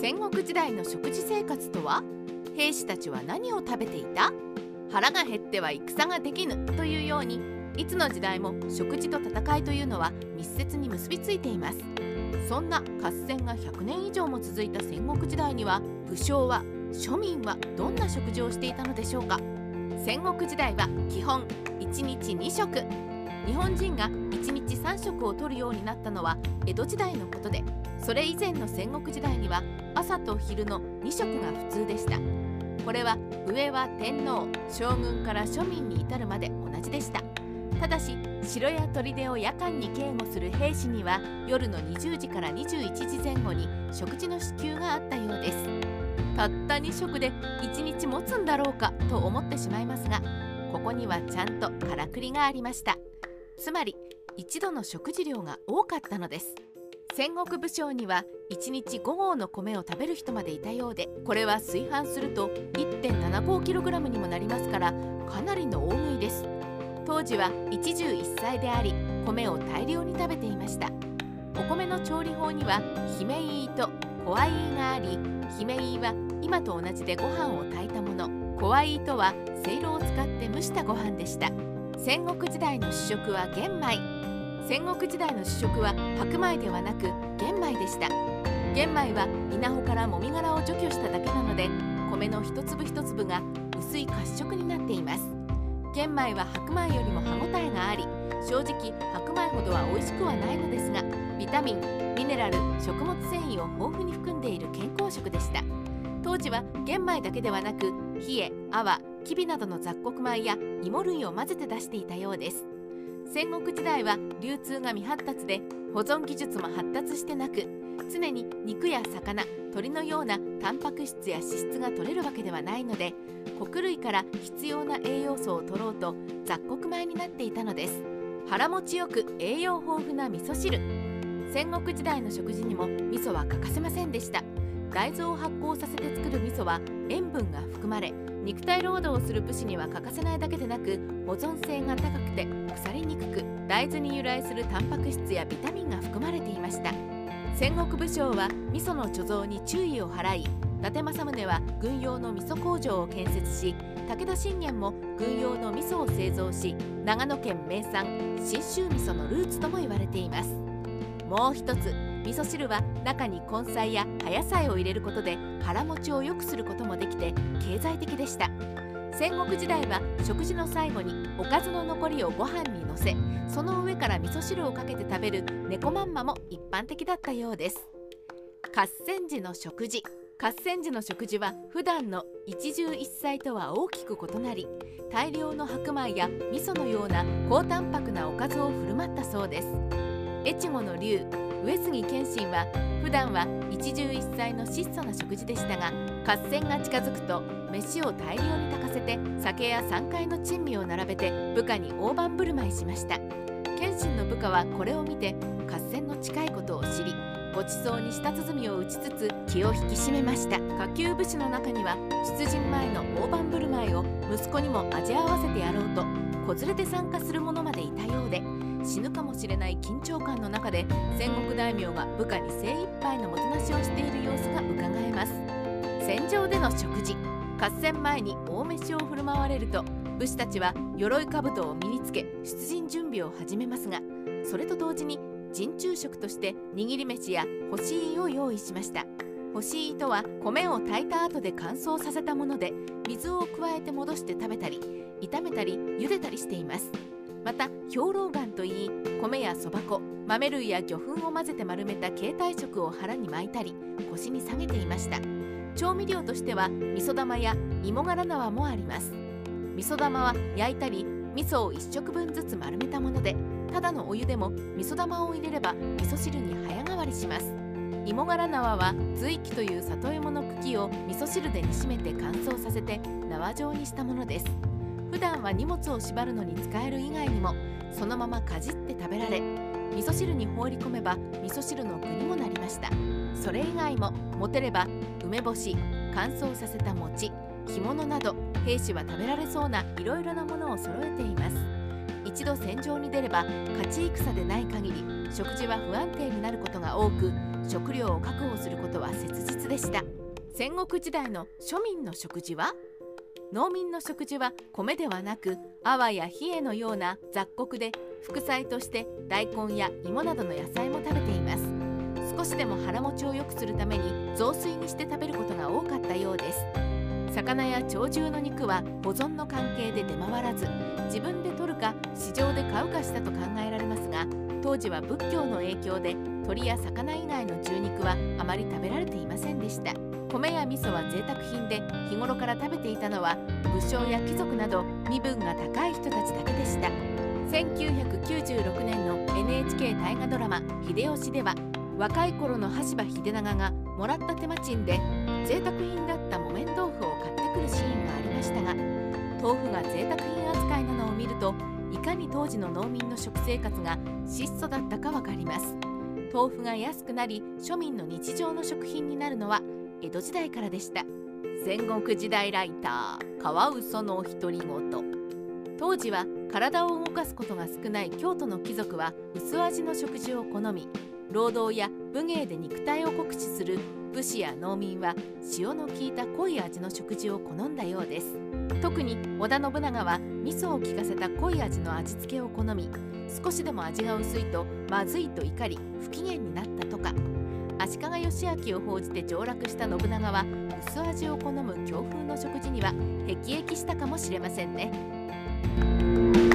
戦国時代の食事生活とは？兵士たちは何を食べていた？腹が減っては戦ができぬというようにいつの時代も食事と戦いというのは密接に結びついています。そんな合戦が100年以上も続いた戦国時代には武将は庶民はどんな食事をしていたのでしょうか？戦国時代は基本1日2食。日本人が1日3食をとるようになったのは江戸時代のことでそれ以前の戦国時代には朝と昼の2食が普通でした。これは上は天皇将軍から庶民に至るまで同じでした。ただし城や砦を夜間に警護する兵士には夜の20時から21時前後に食事の支給があったようです。たった2食で1日持つんだろうかと思ってしまいますがここにはちゃんとからくりがありました。つまり一度の食事量が多かったのです。戦国武将には1日5合の米を食べる人までいたようでこれは炊飯すると 1.75kg にもなりますからかなりの大食いです。当時は一汁一菜であり米を大量に食べていました。お米の調理法には姫いいと小合いがあり姫いいは今と同じでご飯を炊いたもの。小合いとはせいろを使って蒸したご飯でした。戦国時代の主食は玄米。戦国時代の主食は白米ではなく玄米でした。玄米は稲穂からもみ殻を除去しただけなので米の一粒一粒が薄い褐色になっています。玄米は白米よりも歯ごたえがあり正直白米ほどは美味しくはないのですがビタミンミネラル食物繊維を豊富に含んでいる健康食でした。当時は玄米だけではなく冷え泡きびなどの雑穀米や芋類を混ぜて出していたようです。戦国時代は流通が未発達で保存技術も発達してなく常に肉や魚鳥のようなタンパク質や脂質が取れるわけではないので穀類から必要な栄養素を取ろうと雑穀米になっていたのです。腹持ちよく栄養豊富な味噌汁。戦国時代の食事にも味噌は欠かせませんでした。大豆を発酵させて作る味噌は塩分が含まれ肉体労働をする武士には欠かせないだけでなく保存性が高くて腐りにくく大豆に由来するタンパク質やビタミンが含まれていました。戦国武将は味噌の貯蔵に注意を払い伊達政宗は軍用の味噌工場を建設し武田信玄も軍用の味噌を製造し長野県名産信州味噌のルーツとも言われています。もう一つ味噌汁は中に根菜や葉野菜を入れることで腹持ちを良くすることもできて経済的でした。戦国時代は食事の最後におかずの残りをご飯にのせその上から味噌汁をかけて食べる猫まんまも一般的だったようです。合戦時の食事合戦時の食事は普段の一汁一菜とは大きく異なり大量の白米や味噌のような高タンパクなおかずを振る舞ったそうです。越後の竜上杉謙信は普段は一汁一菜の質素な食事でしたが合戦が近づくと飯を大量に炊かせて酒や山海の珍味を並べて部下に大盤振る舞いしました。謙信の部下はこれを見て合戦の近いことを知りごちそうに舌鼓を打ちつつ気を引き締めました。下級武士の中には出陣前の大盤振る舞いを息子にも味合わせてやろうと子連れで参加する者までいたようで死ぬかもしれない緊張感の中で戦国大名が部下に精一杯のもてなしをしている様子がうかがえます。戦場での食事合戦前に大飯を振る舞われると武士たちは鎧兜を身につけ出陣準備を始めますがそれと同時に陣中食として握り飯や干し湯を用意しました。干し湯とは米を炊いた後で乾燥させたもので水を加えて戻して食べたり炒めたり茹でたりしています。また兵糧丸といい米やそば粉豆類や魚粉を混ぜて丸めた携帯食を腹に巻いたり腰に下げていました。調味料としては味噌玉や芋がら縄もあります。味噌玉は焼いたり味噌を1食分ずつ丸めたものでただのお湯でも味噌玉を入れれば味噌汁に早変わりします。芋がら縄は髄器という里芋の茎を味噌汁で煮しめて乾燥させて縄状にしたものです。普段は荷物を縛るのに使える以外にもそのままかじって食べられ味噌汁に放り込めば味噌汁の具にもなりました。それ以外も持てれば梅干し乾燥させた餅干物など兵士は食べられそうないろいろなものを揃えています。一度戦場に出れば勝ち戦でない限り食事は不安定になることが多く食料を確保することは切実でした。戦国時代の庶民の食事は農民の食事は米ではなくアワやヒエのような雑穀で副菜として大根や芋などの野菜も食べています。少しでも腹持ちを良くするために雑炊にして食べることが多かったようです。魚や鳥獣の肉は保存の関係で出回らず自分で取るか市場で買うかしたと考えられますが当時は仏教の影響で鳥や魚以外の獣肉はあまり食べられていませんでした。米や味噌は贅沢品で日頃から食べていたのは武将や貴族など身分が高い人たちだけでした。1996年の NHK 大河ドラマ「秀吉」では若い頃の羽柴秀長がもらった手間賃で贅沢品だった木綿豆腐を買ってくるシーンがありましたが豆腐が贅沢品扱いなのを見るといかに当時の農民の食生活が質素だったかわかります。豆腐が安くなり庶民の日常の食品になるのは江戸時代からでした。戦国時代ライターカワウソの独り言。当時は体を動かすことが少ない京都の貴族は薄味の食事を好み労働や武芸で肉体を酷使する武士や農民は塩の効いた濃い味の食事を好んだようです。特に織田信長は味噌を効かせた濃い味の味付けを好み少しでも味が薄いとまずいと怒り不機嫌になったとか。足利義昭を報じて上洛した信長は薄味を好む強風の食事には辟易したかもしれませんね。